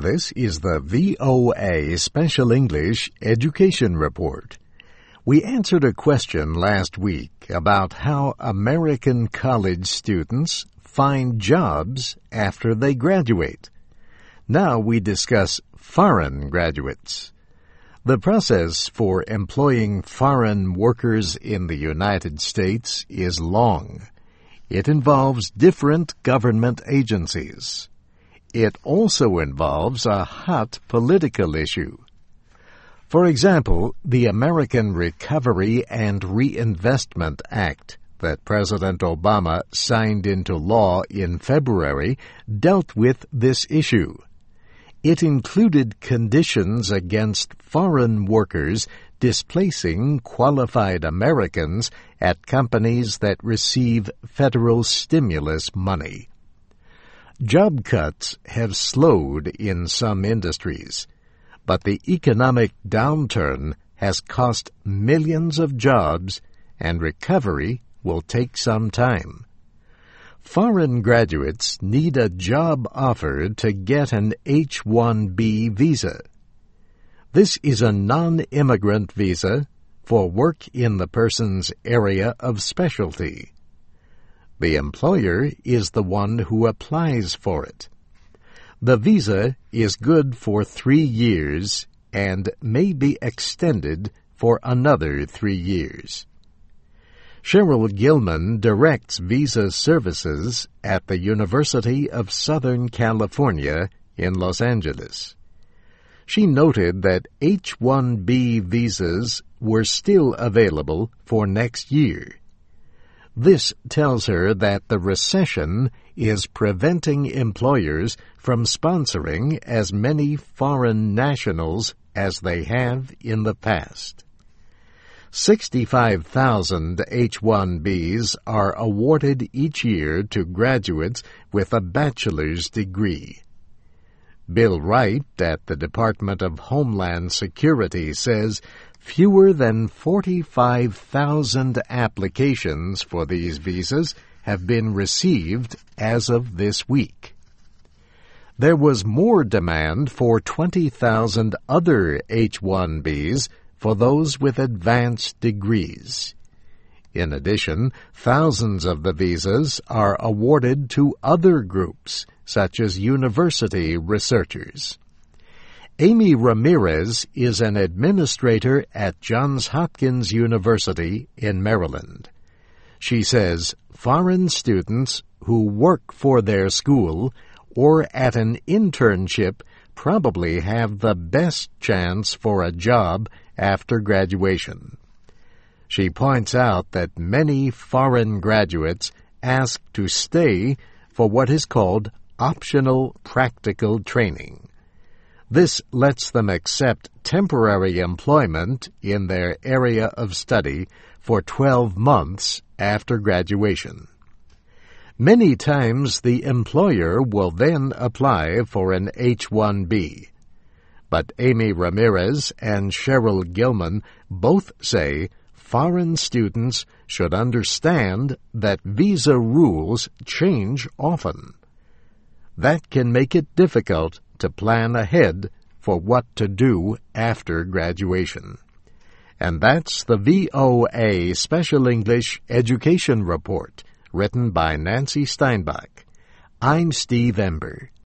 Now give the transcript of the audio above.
This is the VOA Special English Education Report. We answered a question last week about how American college students find jobs after they graduate. Now we discuss foreign graduates. The process for employing foreign workers in the United States is long. It involves different government agencies. It also involves a hot political issue. For example, the American Recovery and Reinvestment Act that President Obama signed into law in February dealt with this issue. It included conditions against foreign workers displacing qualified Americans at companies that receive federal stimulus money. Job cuts have slowed in some industries, but the economic downturn has cost millions of jobs and recovery will take some time. Foreign graduates need a job offer to get an H-1B visa. This is a non-immigrant visa for work in the person's area of specialty. The employer is the one who applies for it. The visa is good for three years and may be extended for another three years. Cheryl Gilman directs visa services at the University of Southern California in Los Angeles. She noted that H-1B visas were still available for next year. This tells her that the recession is preventing employers from sponsoring as many foreign nationals as they have in the past. 65,000 H-1Bs are awarded each year to graduates with a bachelor's degree. Bill Wright at the Department of Homeland Security says Fewer than 45,000 applications for these visas have been received as of this week. There was more demand for 20,000 other H-1Bs for those with advanced degrees. In addition, thousands of the visas are awarded to other groups, such as university researchers. Amy Ramirez is an administrator at Johns Hopkins University in Maryland. She says foreign students who work for their school or at an internship probably have the best chance for a job after graduation. She points out that many foreign graduates ask to stay for what is called optional practical training. This lets them accept temporary employment in their area of study for 12 months after graduation. Many times the employer will then apply for an H-1B. But Amy Ramirez and Cheryl Gilman both say foreign students should understand that visa rules change often. That can make it difficult to plan ahead for what to do after graduation. And that's the VOA Special English Education Report, written by Nancy Steinbach. I'm Steve Ember.